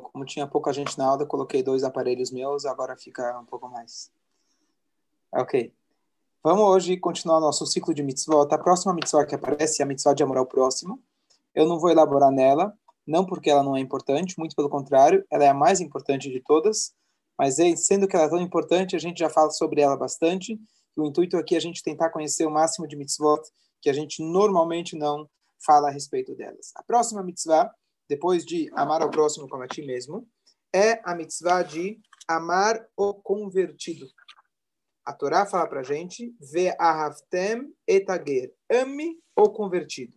como tinha pouca gente na aula, eu coloquei dois aparelhos meus, agora fica um pouco mais. Ok. Vamos hoje continuar nosso ciclo de mitzvot. A próxima mitzvah que aparece é a mitzvah de amor ao próximo. Eu não vou elaborar nela, não porque ela não é importante, muito pelo contrário, ela é a mais importante de todas, mas sendo que ela é tão importante, a gente já fala sobre ela bastante. O intuito aqui é a gente tentar conhecer o máximo de mitzvot que a gente normalmente não fala a respeito delas. A próxima mitzvah, depois de amar ao próximo como a ti mesmo, é a mitzvah de amar o convertido. A Torá fala para a gente, ve ahavtem etager, ame o convertido.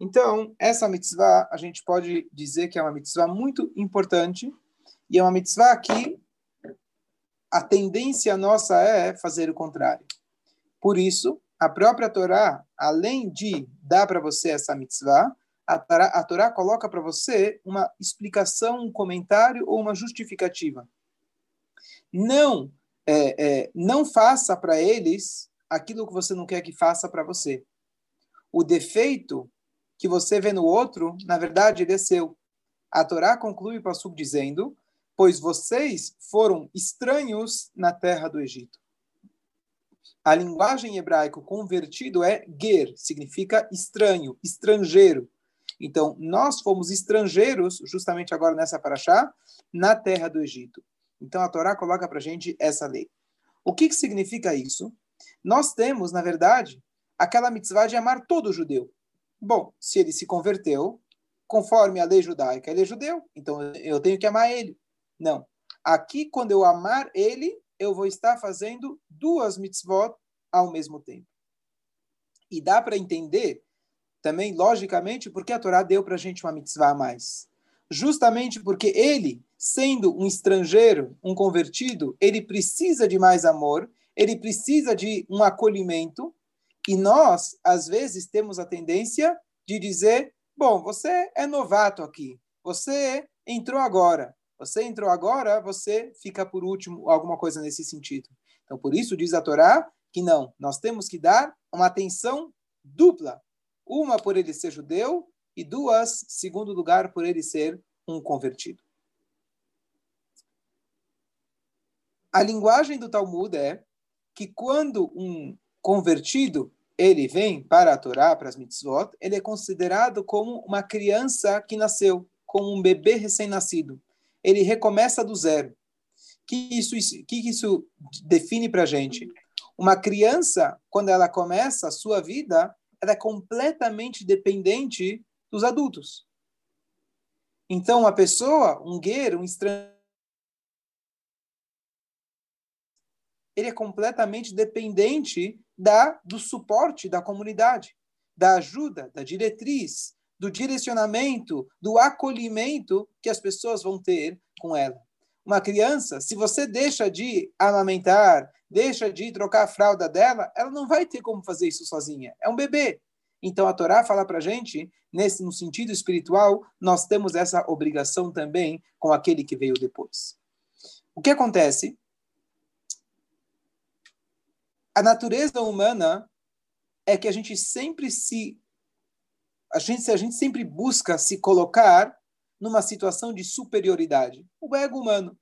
Então, essa mitzvah, a gente pode dizer que é uma mitzvah muito importante, e é uma mitzvah que a tendência nossa é fazer o contrário. Por isso, a própria Torá, além de dar para você essa mitzvah, a Torá, a Torá coloca para você uma explicação, um comentário ou uma justificativa. Não, é, é, não faça para eles aquilo que você não quer que faça para você. O defeito que você vê no outro, na verdade, ele é seu. A Torá conclui o Passuk dizendo, pois vocês foram estranhos na terra do Egito. A linguagem hebraico convertido é ger, significa estranho, estrangeiro. Então, nós fomos estrangeiros, justamente agora nessa paraxá, na terra do Egito. Então, a Torá coloca para a gente essa lei. O que, que significa isso? Nós temos, na verdade, aquela mitzvah de amar todo judeu. Bom, se ele se converteu, conforme a lei judaica, ele é judeu, então eu tenho que amar ele. Não. Aqui, quando eu amar ele, eu vou estar fazendo duas mitzvot ao mesmo tempo. E dá para entender também, logicamente, porque a Torá deu para a gente uma mitzvah a mais. Justamente porque ele, sendo um estrangeiro, um convertido, ele precisa de mais amor, ele precisa de um acolhimento, e nós, às vezes, temos a tendência de dizer: bom, você é novato aqui, você entrou agora, você entrou agora, você fica por último, alguma coisa nesse sentido. Então, por isso diz a Torá que não, nós temos que dar uma atenção dupla. Uma por ele ser judeu e duas, segundo lugar, por ele ser um convertido. A linguagem do Talmud é que quando um convertido ele vem para a Torá, para as mitzvot, ele é considerado como uma criança que nasceu, como um bebê recém-nascido. Ele recomeça do zero. Que isso, que isso define para a gente? Uma criança, quando ela começa a sua vida, ela é completamente dependente dos adultos. Então, uma pessoa, um guerreiro, um estrangeiro, ele é completamente dependente da, do suporte da comunidade, da ajuda, da diretriz, do direcionamento, do acolhimento que as pessoas vão ter com ela. Uma criança, se você deixa de amamentar, deixa de trocar a fralda dela, ela não vai ter como fazer isso sozinha. É um bebê. Então a Torá fala para a gente, nesse, no sentido espiritual, nós temos essa obrigação também com aquele que veio depois. O que acontece? a natureza humana é que a gente sempre se a gente, a gente sempre busca se colocar numa situação de superioridade, o ego humano.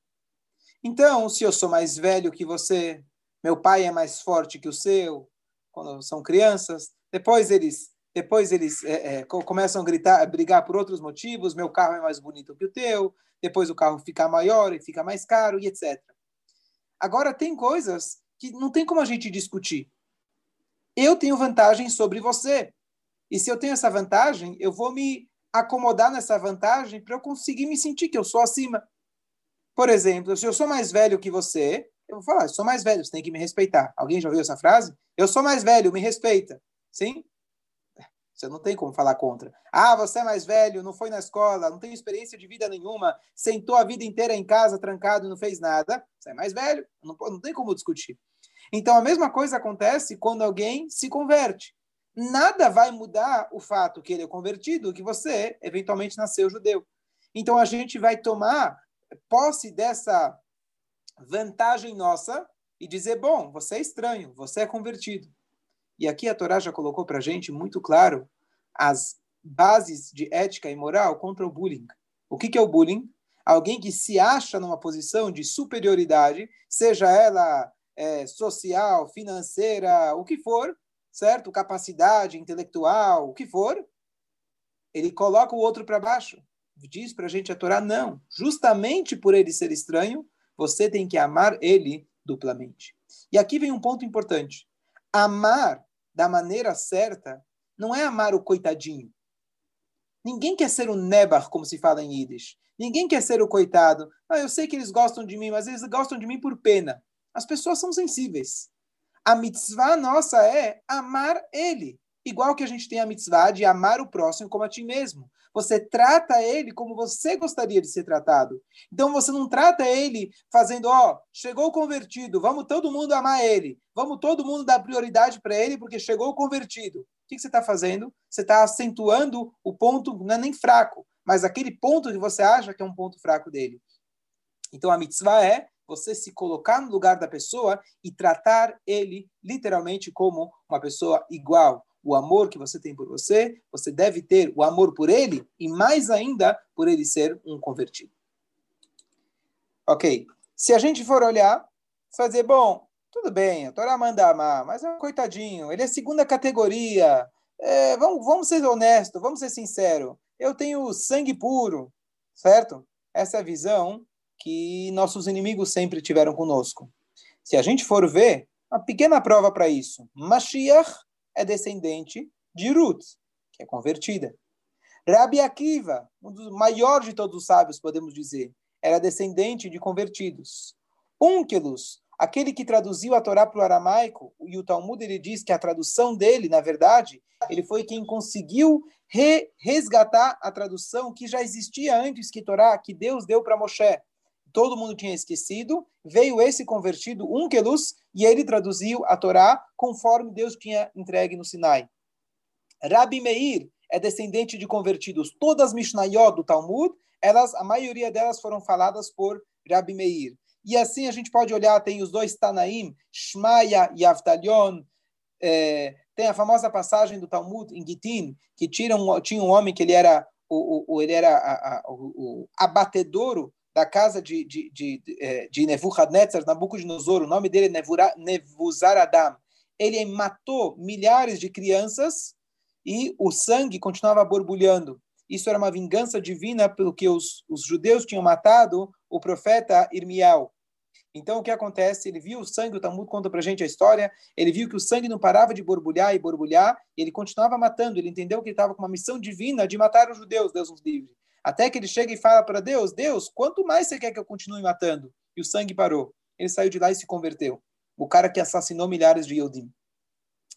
Então, se eu sou mais velho que você, meu pai é mais forte que o seu, quando são crianças, depois eles depois eles é, é, começam a gritar, a brigar por outros motivos, meu carro é mais bonito que o teu, depois o carro fica maior e fica mais caro e etc. Agora tem coisas que não tem como a gente discutir. Eu tenho vantagem sobre você. E se eu tenho essa vantagem, eu vou me acomodar nessa vantagem para eu conseguir me sentir que eu sou acima. Por exemplo, se eu sou mais velho que você, eu vou falar, eu sou mais velho, você tem que me respeitar. Alguém já ouviu essa frase? Eu sou mais velho, me respeita. Sim? Você não tem como falar contra. Ah, você é mais velho, não foi na escola, não tem experiência de vida nenhuma, sentou a vida inteira em casa, trancado e não fez nada. Você é mais velho, não, não tem como discutir. Então, a mesma coisa acontece quando alguém se converte. Nada vai mudar o fato que ele é convertido, que você eventualmente nasceu judeu. Então, a gente vai tomar posse dessa vantagem nossa e dizer: bom, você é estranho, você é convertido. E aqui a Torá já colocou para a gente muito claro as bases de ética e moral contra o bullying. O que, que é o bullying? alguém que se acha numa posição de superioridade, seja ela é, social, financeira, o que for, certo? Capacidade intelectual, o que for, ele coloca o outro para baixo. Diz para a gente a Torá, não. Justamente por ele ser estranho, você tem que amar ele duplamente. E aqui vem um ponto importante. Amar da maneira certa não é amar o coitadinho. Ninguém quer ser o nebar, como se fala em Yiddish. Ninguém quer ser o coitado. Ah, eu sei que eles gostam de mim, mas eles gostam de mim por pena. As pessoas são sensíveis. A mitzvah nossa é amar ele. Igual que a gente tem a mitzvah de amar o próximo como a ti mesmo. Você trata ele como você gostaria de ser tratado. Então você não trata ele fazendo, ó, chegou o convertido, vamos todo mundo amar ele. Vamos todo mundo dar prioridade para ele porque chegou o convertido. O que, que você está fazendo? Você está acentuando o ponto, não é nem fraco, mas aquele ponto que você acha que é um ponto fraco dele. Então a mitzvah é você se colocar no lugar da pessoa e tratar ele literalmente como uma pessoa igual. O amor que você tem por você, você deve ter o amor por ele e mais ainda por ele ser um convertido. Ok. Se a gente for olhar, fazer, bom, tudo bem, a Torá manda amar, mas é um coitadinho, ele é segunda categoria. É, vamos, vamos ser honestos, vamos ser sinceros eu tenho sangue puro, certo? Essa é visão que nossos inimigos sempre tiveram conosco. Se a gente for ver, uma pequena prova para isso. Mashiach é descendente de Ruth, que é convertida. Rabi Akiva, um dos maiores de todos os sábios, podemos dizer, era descendente de convertidos. Unkelus, aquele que traduziu a Torá para o aramaico, e o Talmud ele diz que a tradução dele, na verdade, ele foi quem conseguiu re resgatar a tradução que já existia antes que Torá, que Deus deu para Moshe. Todo mundo tinha esquecido, veio esse convertido, Unkelus, e ele traduziu a Torá conforme Deus tinha entregue no Sinai. Rabi Meir é descendente de convertidos. Todas as Mishnayot do Talmud, elas, a maioria delas foram faladas por Rabi Meir. E assim a gente pode olhar, tem os dois Tanaim, Shmaya e Avtalion, é, tem a famosa passagem do Talmud em Gitin, que tira um, tinha um homem que ele era o, o ele era a, a, o, o abatedouro da casa de, de, de, de, é, de Nebuchadnezzar, Nabucodonosor, o nome dele é Nebuzaradam. Ele matou milhares de crianças e o sangue continuava borbulhando. Isso era uma vingança divina pelo que os, os judeus tinham matado o profeta Irmial. Então, o que acontece? Ele viu o sangue, o Talmud conta para gente a história, ele viu que o sangue não parava de borbulhar e borbulhar, e ele continuava matando, ele entendeu que ele estava com uma missão divina de matar os judeus, Deus nos livre. Até que ele chega e fala para Deus, Deus, quanto mais você quer que eu continue matando? E o sangue parou. Ele saiu de lá e se converteu. O cara que assassinou milhares de Yodim.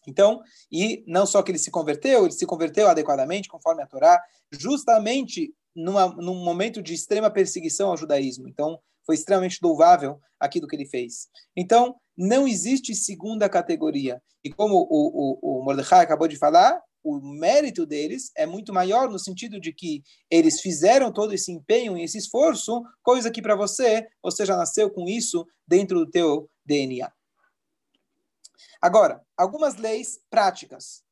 Então, e não só que ele se converteu, ele se converteu adequadamente, conforme a Torá, justamente numa, num momento de extrema perseguição ao judaísmo. Então, foi extremamente louvável aquilo que ele fez. Então, não existe segunda categoria. E como o, o, o Mordecai acabou de falar, o mérito deles é muito maior no sentido de que eles fizeram todo esse empenho e esse esforço, coisa que para você, você já nasceu com isso dentro do teu DNA. Agora, algumas leis práticas.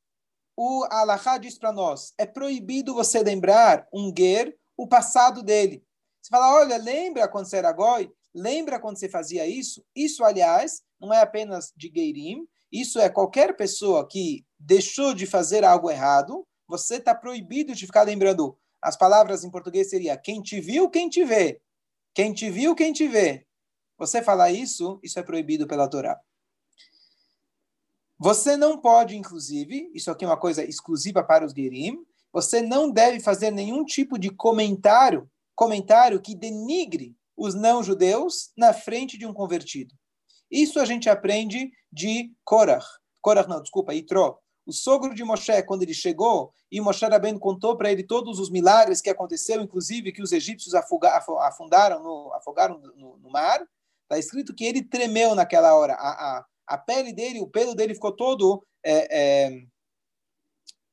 O Alahá diz para nós, é proibido você lembrar um guer o passado dele. Você fala, olha, lembra quando você era goi? Lembra quando você fazia isso? Isso, aliás, não é apenas de Geirim, isso é qualquer pessoa que deixou de fazer algo errado, você está proibido de ficar lembrando. As palavras em português seria quem te viu, quem te vê. Quem te viu, quem te vê. Você falar isso, isso é proibido pela Torá. Você não pode, inclusive, isso aqui é uma coisa exclusiva para os Gerim, você não deve fazer nenhum tipo de comentário comentário que denigre os não-judeus na frente de um convertido. Isso a gente aprende de Korach. Korach não, desculpa, Itró. O sogro de Moshe, quando ele chegou, e Moshe Rabbeinu contou para ele todos os milagres que aconteceu, inclusive que os egípcios afundaram no, afogaram no, no mar, está escrito que ele tremeu naquela hora. A, a, a pele dele, o pelo dele ficou todo é, é,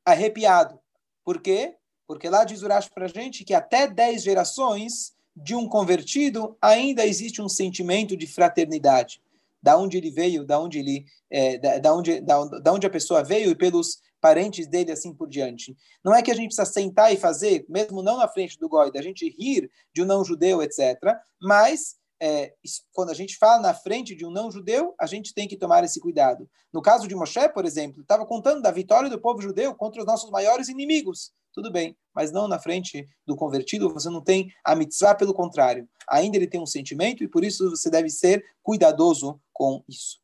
arrepiado. Por quê? Porque lá diz Urash para a gente que até 10 gerações de um convertido ainda existe um sentimento de fraternidade. Da onde ele veio, da onde ele, é, da, da, onde, da, da onde a pessoa veio e pelos parentes dele assim por diante. Não é que a gente precisa sentar e fazer, mesmo não na frente do goi, da gente rir de um não judeu, etc. Mas é, quando a gente fala na frente de um não-judeu, a gente tem que tomar esse cuidado. No caso de Moshe, por exemplo, estava contando da vitória do povo judeu contra os nossos maiores inimigos. Tudo bem, mas não na frente do convertido, você não tem a mitzvah, pelo contrário. Ainda ele tem um sentimento e por isso você deve ser cuidadoso com isso.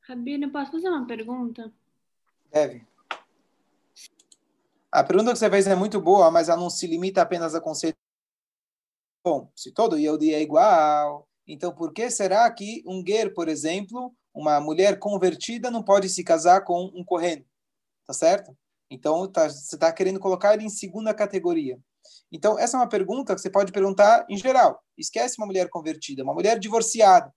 Rabino, posso fazer uma pergunta? Deve. A pergunta que você fez é muito boa, mas ela não se limita apenas a conceito. Bom, se todo Yehudi é igual, então por que será que um guer, por exemplo, uma mulher convertida não pode se casar com um correndo? Tá certo? Então tá, você está querendo colocar ele em segunda categoria. Então essa é uma pergunta que você pode perguntar em geral. Esquece uma mulher convertida, uma mulher divorciada. O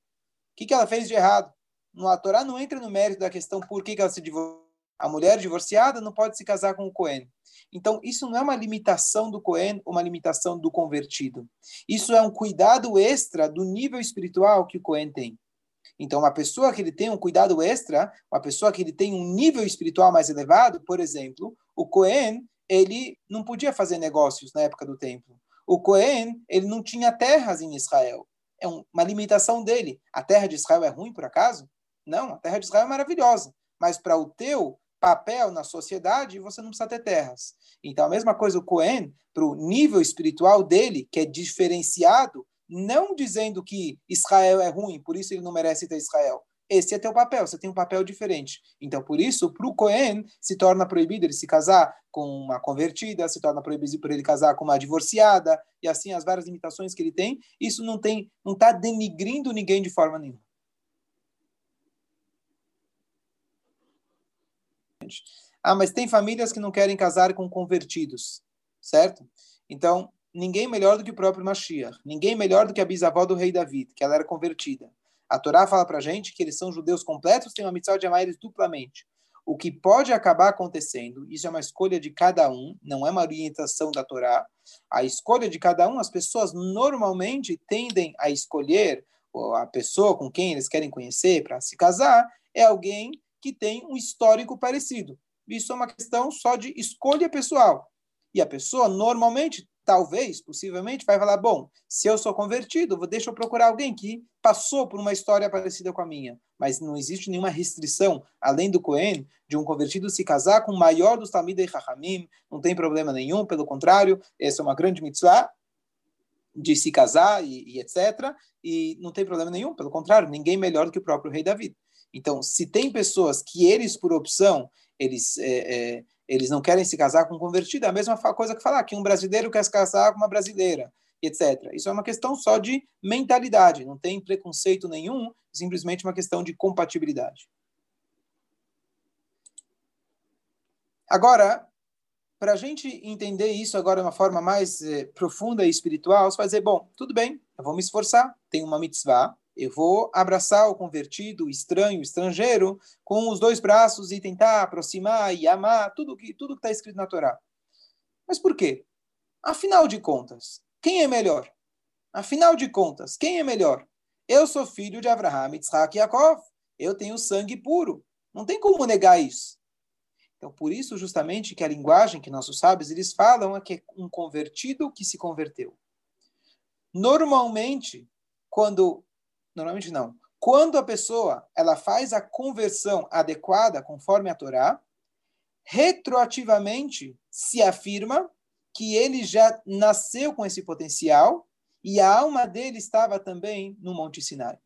que, que ela fez de errado? No, a Torá não entra no mérito da questão por que, que ela se divorciou. A mulher divorciada não pode se casar com o Cohen. Então, isso não é uma limitação do Cohen, uma limitação do convertido. Isso é um cuidado extra do nível espiritual que o Cohen tem. Então, uma pessoa que ele tem um cuidado extra, uma pessoa que ele tem um nível espiritual mais elevado, por exemplo, o Cohen, ele não podia fazer negócios na época do templo. O Cohen, ele não tinha terras em Israel. É uma limitação dele. A terra de Israel é ruim, por acaso? Não, a terra de Israel é maravilhosa. Mas para o teu papel na sociedade, você não precisa ter terras. Então, a mesma coisa o Cohen, para o nível espiritual dele, que é diferenciado, não dizendo que Israel é ruim, por isso ele não merece ter Israel. Esse é teu papel, você tem um papel diferente. Então, por isso, para o Cohen, se torna proibido ele se casar com uma convertida, se torna proibido para ele casar com uma divorciada, e assim as várias limitações que ele tem. Isso não tem, não está denigrindo ninguém de forma nenhuma. Ah, mas tem famílias que não querem casar com convertidos, certo? Então, ninguém melhor do que o próprio Mashiach, ninguém melhor do que a bisavó do rei David, que ela era convertida. A Torá fala para gente que eles são judeus completos, tem uma mitzvah de amar eles duplamente. O que pode acabar acontecendo, isso é uma escolha de cada um, não é uma orientação da Torá. A escolha de cada um, as pessoas normalmente tendem a escolher a pessoa com quem eles querem conhecer para se casar, é alguém que tem um histórico parecido. Isso é uma questão só de escolha pessoal. E a pessoa, normalmente, talvez, possivelmente, vai falar: bom, se eu sou convertido, deixa eu procurar alguém que passou por uma história parecida com a minha. Mas não existe nenhuma restrição, além do Cohen, de um convertido se casar com o maior dos Talmidei Chachamim, não tem problema nenhum, pelo contrário, essa é uma grande mitzvah de se casar e, e etc. E não tem problema nenhum, pelo contrário, ninguém melhor do que o próprio rei David. Então, se tem pessoas que eles, por opção, eles, é, é, eles não querem se casar com um convertido, é a mesma coisa que falar que um brasileiro quer se casar com uma brasileira, etc. Isso é uma questão só de mentalidade, não tem preconceito nenhum, simplesmente uma questão de compatibilidade. Agora, para a gente entender isso agora de uma forma mais eh, profunda e espiritual, você vai dizer, bom, tudo bem, eu vou me esforçar, tem uma mitzvah, eu vou abraçar o convertido, o estranho, o estrangeiro, com os dois braços e tentar aproximar e amar tudo que tudo que está escrito na Torá. Mas por quê? Afinal de contas, quem é melhor? Afinal de contas, quem é melhor? Eu sou filho de Abraham, Yitzhak e Yaakov. Eu tenho sangue puro. Não tem como negar isso. Então, por isso, justamente, que a linguagem que nossos sábios eles falam é que é um convertido que se converteu. Normalmente, quando Normalmente não. Quando a pessoa ela faz a conversão adequada conforme a Torá, retroativamente se afirma que ele já nasceu com esse potencial e a alma dele estava também no Monte Sinai.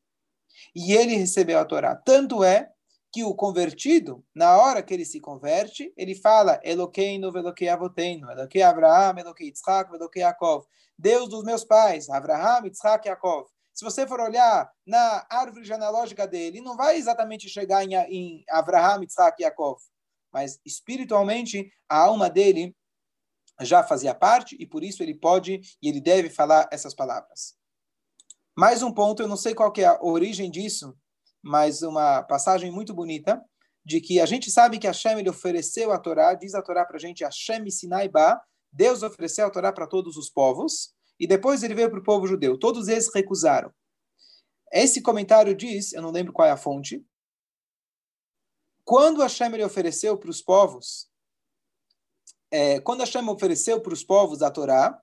E ele recebeu a Torá. Tanto é que o convertido, na hora que ele se converte, ele fala Eloqueinu, Eloquei Avoteinu, Eloquei Abraham, Eloquei Yitzhak, Eloquei Yaakov. Deus dos meus pais, Abraham, Yitzhak Yaakov se você for olhar na árvore genealógica dele, não vai exatamente chegar em, em Abraham, Isaac e Yaakov. Mas espiritualmente, a alma dele já fazia parte e por isso ele pode e ele deve falar essas palavras. Mais um ponto, eu não sei qual é a origem disso, mas uma passagem muito bonita, de que a gente sabe que Hashem ele ofereceu a Torá, diz a Torá para a gente, Hashem Sinai Ba, Deus ofereceu a Torá para todos os povos, e depois ele veio para o povo judeu. Todos eles recusaram. Esse comentário diz, eu não lembro qual é a fonte, quando Hashem ele ofereceu para os povos, é, quando Hashem ofereceu para os povos a Torá,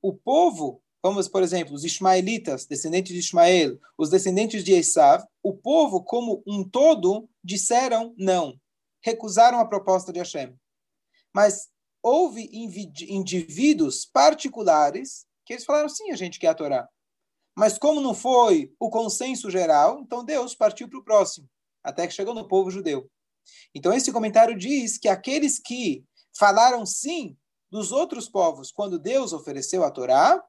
o povo, vamos, por exemplo, os ismaelitas, descendentes de Ismael, os descendentes de Esav, o povo como um todo disseram não, recusaram a proposta de Hashem. Mas houve indivíduos particulares que eles falaram sim, a gente quer a Torá. Mas como não foi o consenso geral, então Deus partiu para o próximo, até que chegou no povo judeu. Então esse comentário diz que aqueles que falaram sim dos outros povos quando Deus ofereceu a Torá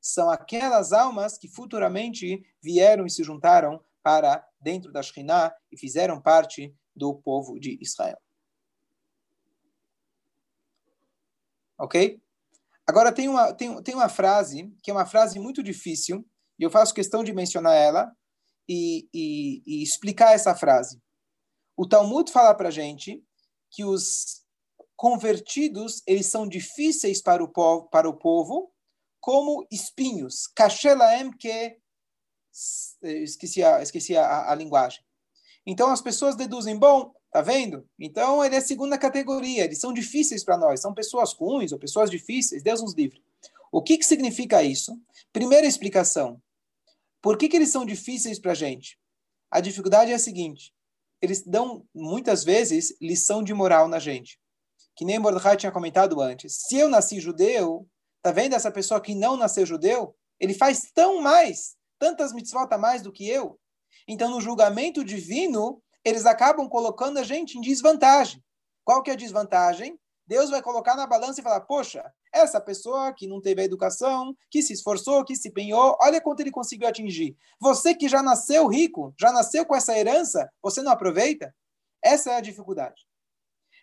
são aquelas almas que futuramente vieram e se juntaram para dentro da Shekhinah e fizeram parte do povo de Israel. Ok? Agora tem uma, tem, tem uma frase que é uma frase muito difícil e eu faço questão de mencionar ela e, e, e explicar essa frase. O Talmud fala para gente que os convertidos eles são difíceis para o povo, para o povo como espinhos. Kashelaem que esqueci a, esqueci a, a linguagem. Então as pessoas deduzem, bom, tá vendo? Então ele é segunda categoria, eles são difíceis para nós, são pessoas ruins ou pessoas difíceis, Deus nos livre. O que, que significa isso? Primeira explicação. Por que, que eles são difíceis para a gente? A dificuldade é a seguinte: eles dão, muitas vezes, lição de moral na gente. Que nem Mordecai tinha comentado antes. Se eu nasci judeu, tá vendo essa pessoa que não nasceu judeu? Ele faz tão mais, tantas mitzvot a mais do que eu. Então, no julgamento divino, eles acabam colocando a gente em desvantagem. Qual que é a desvantagem? Deus vai colocar na balança e falar: poxa, essa pessoa que não teve a educação, que se esforçou, que se empenhou, olha quanto ele conseguiu atingir. Você que já nasceu rico, já nasceu com essa herança, você não aproveita? Essa é a dificuldade.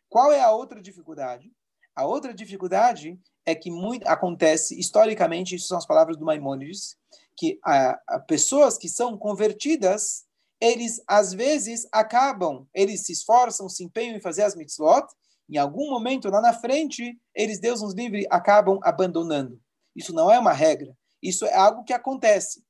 Qual é a outra dificuldade? A outra dificuldade é que muito acontece historicamente, isso são as palavras do Maimônides, que a, a pessoas que são convertidas, eles às vezes acabam, eles se esforçam, se empenham em fazer as mitzvot, em algum momento lá na frente, eles, Deus nos livre, acabam abandonando. Isso não é uma regra. Isso é algo que acontece.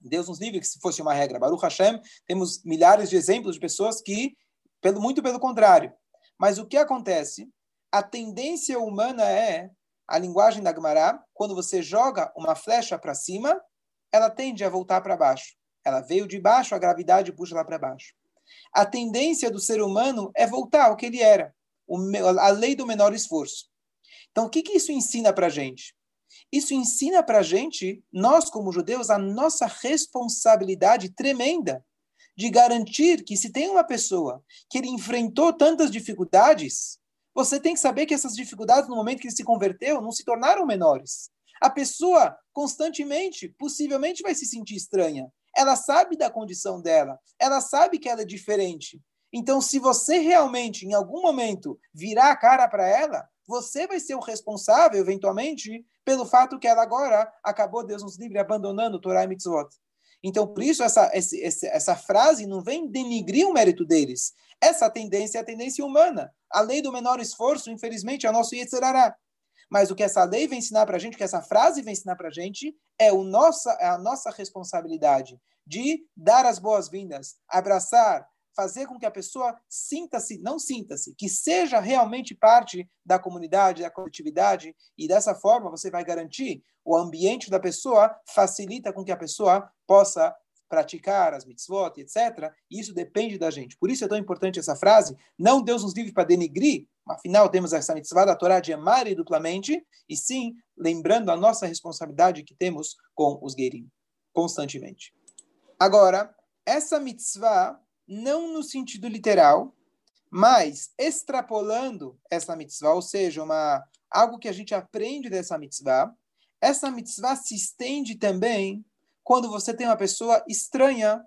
Deus nos livre que se fosse uma regra. Baruch Hashem, temos milhares de exemplos de pessoas que, pelo, muito pelo contrário. Mas o que acontece? A tendência humana é, a linguagem da Gemara, quando você joga uma flecha para cima, ela tende a voltar para baixo. Ela veio de baixo, a gravidade puxa lá para baixo. A tendência do ser humano é voltar ao que ele era a lei do menor esforço. Então, o que, que isso ensina para a gente? Isso ensina para a gente, nós como judeus, a nossa responsabilidade tremenda de garantir que se tem uma pessoa que ele enfrentou tantas dificuldades, você tem que saber que essas dificuldades, no momento que ele se converteu, não se tornaram menores. A pessoa constantemente, possivelmente, vai se sentir estranha. Ela sabe da condição dela, ela sabe que ela é diferente. Então, se você realmente, em algum momento, virar a cara para ela, você vai ser o responsável, eventualmente, pelo fato que ela agora acabou, Deus nos livre, abandonando Torah e Mitzvot. Então, por isso, essa, essa, essa frase não vem denigrir o mérito deles. Essa tendência é a tendência humana. A lei do menor esforço, infelizmente, é o nosso Yetzirará. Mas o que essa lei vem ensinar para a gente, o que essa frase vem ensinar para a gente, é, o nossa, é a nossa responsabilidade de dar as boas-vindas, abraçar, fazer com que a pessoa sinta-se, não sinta-se, que seja realmente parte da comunidade, da coletividade, e dessa forma você vai garantir o ambiente da pessoa, facilita com que a pessoa possa praticar as mitzvot, etc. E isso depende da gente. Por isso é tão importante essa frase. Não Deus nos livre para denigrir, afinal temos essa mitzvah da Torá de amar e duplamente, e sim lembrando a nossa responsabilidade que temos com os gueirim, constantemente. Agora, essa mitzvah não no sentido literal, mas extrapolando essa mitzvah, ou seja, uma, algo que a gente aprende dessa mitzvah, essa mitzvah se estende também quando você tem uma pessoa estranha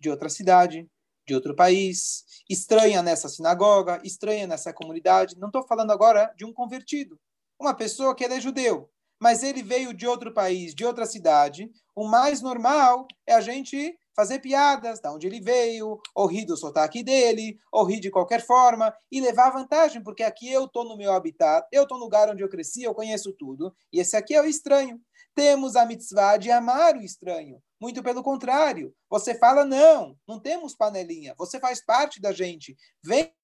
de outra cidade, de outro país, estranha nessa sinagoga, estranha nessa comunidade. Não estou falando agora de um convertido, uma pessoa que ele é judeu, mas ele veio de outro país, de outra cidade. O mais normal é a gente fazer piadas, da onde ele veio, ou rir do sotaque dele, ou rir de qualquer forma, e levar vantagem, porque aqui eu estou no meu habitat, eu estou no lugar onde eu cresci, eu conheço tudo, e esse aqui é o estranho. Temos a mitzvah de amar o estranho. Muito pelo contrário. Você fala, não, não temos panelinha, você faz parte da gente. Vem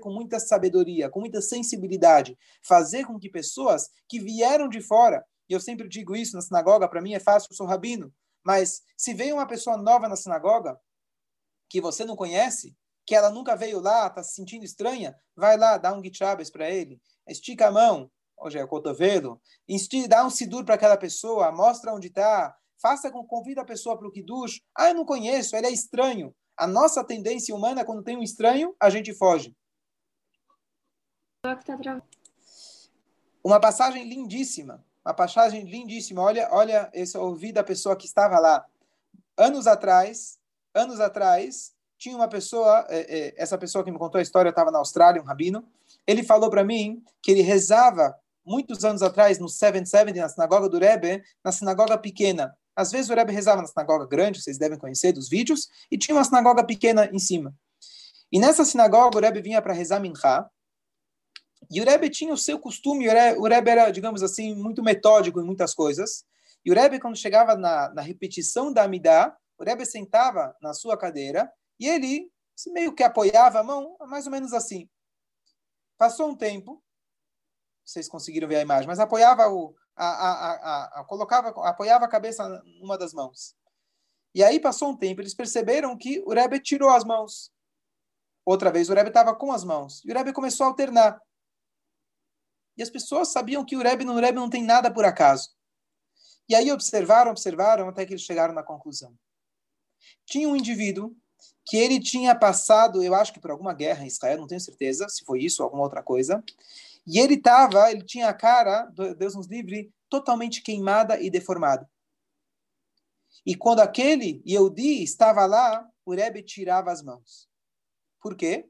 com muita sabedoria, com muita sensibilidade, fazer com que pessoas que vieram de fora, e eu sempre digo isso na sinagoga, para mim é fácil, eu sou rabino, mas se veio uma pessoa nova na sinagoga, que você não conhece, que ela nunca veio lá, está se sentindo estranha, vai lá, dá um guichabes para ele, estica a mão, hoje é o cotovelo, dá um sidur para aquela pessoa, mostra onde está, faça com convida a pessoa para o kiddush. Ah, eu não conheço, ele é estranho. A nossa tendência humana, quando tem um estranho, a gente foge. Uma passagem lindíssima, uma passagem lindíssima. Olha, olha, esse eu ouvi da pessoa que estava lá anos atrás. Anos atrás tinha uma pessoa, é, é, essa pessoa que me contou a história estava na Austrália, um rabino. Ele falou para mim que ele rezava muitos anos atrás no 770 na sinagoga do Rebbe, na sinagoga pequena. Às vezes o Rebbe rezava na sinagoga grande, vocês devem conhecer dos vídeos, e tinha uma sinagoga pequena em cima. E nessa sinagoga o Rebbe vinha para rezar mincha, e o Rebbe tinha o seu costume, o Rebbe era, digamos assim, muito metódico em muitas coisas. E o Rebbe, quando chegava na, na repetição da Amidá, o Rebbe sentava na sua cadeira e ele meio que apoiava a mão, mais ou menos assim. Passou um tempo, vocês conseguiram ver a imagem, mas apoiava o, a, a, a, colocava, apoiava a cabeça numa das mãos. E aí passou um tempo, eles perceberam que o Rebbe tirou as mãos. Outra vez o Rebbe estava com as mãos. E o Rebbe começou a alternar. E as pessoas sabiam que o Rebbe no Rebbe não tem nada por acaso. E aí observaram, observaram, até que eles chegaram na conclusão. Tinha um indivíduo que ele tinha passado, eu acho que por alguma guerra em Israel, não tenho certeza se foi isso ou alguma outra coisa, e ele estava, ele tinha a cara, Deus nos livre, totalmente queimada e deformada. E quando aquele Yehudi estava lá, o Rebbe tirava as mãos. Por quê?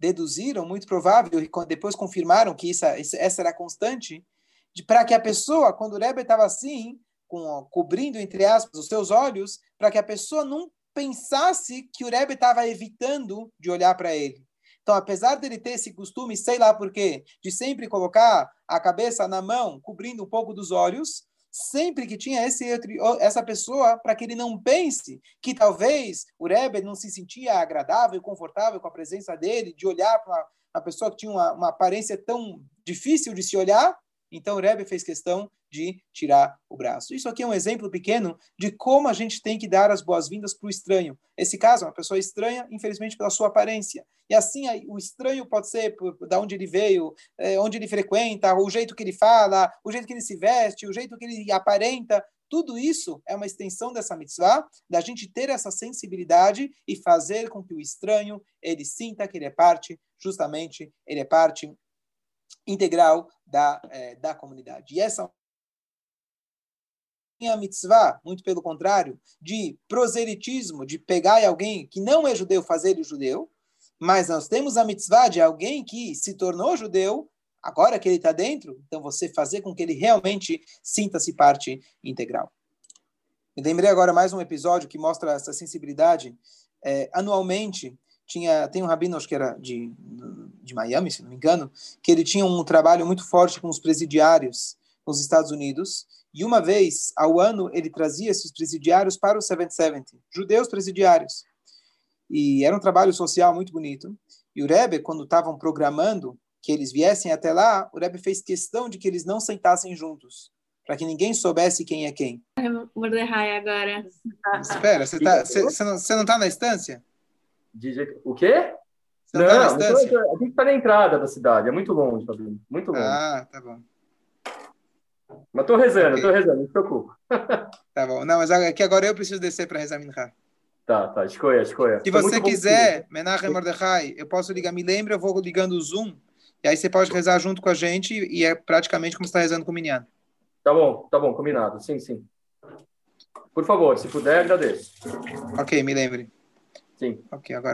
deduziram, muito provável, e depois confirmaram que isso, essa era constante, para que a pessoa, quando o Rebbe estava assim, com, cobrindo, entre aspas, os seus olhos, para que a pessoa não pensasse que o Rebbe estava evitando de olhar para ele. Então, apesar dele ter esse costume, sei lá por quê, de sempre colocar a cabeça na mão, cobrindo um pouco dos olhos, sempre que tinha esse, essa pessoa, para que ele não pense que talvez o Rebbe não se sentia agradável e confortável com a presença dele, de olhar para uma, pessoa que tinha uma, uma aparência tão difícil de se olhar, então o Rebbe fez questão de tirar o braço. Isso aqui é um exemplo pequeno de como a gente tem que dar as boas-vindas para o estranho. Esse caso é uma pessoa estranha, infelizmente, pela sua aparência. E assim, o estranho pode ser da onde ele veio, é, onde ele frequenta, o jeito que ele fala, o jeito que ele se veste, o jeito que ele aparenta. Tudo isso é uma extensão dessa mitzvah, da gente ter essa sensibilidade e fazer com que o estranho ele sinta que ele é parte, justamente, ele é parte integral da, é, da comunidade. E essa a mitzvah, muito pelo contrário, de proselitismo, de pegar alguém que não é judeu, fazer ele judeu, mas nós temos a mitzvah de alguém que se tornou judeu, agora que ele está dentro, então você fazer com que ele realmente sinta-se parte integral. Me lembrei agora mais um episódio que mostra essa sensibilidade. É, anualmente, tinha tem um rabino acho que era de de Miami se não me engano que ele tinha um trabalho muito forte com os presidiários nos Estados Unidos e uma vez ao ano ele trazia esses presidiários para o 770 judeus presidiários e era um trabalho social muito bonito e o Rebbe quando estavam programando que eles viessem até lá o Rebbe fez questão de que eles não sentassem juntos para que ninguém soubesse quem é quem. Mordecai agora. Espera, você tá, não está na estância? DJ... O quê? Você não, tá não, a gente está na entrada da cidade, é muito longe, Fabinho, muito longe. Ah, tá bom. Mas estou rezando, okay. rezando, não se preocupa. Tá bom, não, mas aqui agora eu preciso descer para rezar Minha. Tá, tá, escolha, escolha. Se você quiser, Menachem Mordechai, eu posso ligar, me lembra, eu vou ligando o Zoom, e aí você pode rezar junto com a gente, e é praticamente como você está rezando com o Minyan. Tá bom, tá bom, combinado, sim, sim. Por favor, se puder, agradeço. Ok, me lembre. Sim. Ok, agora.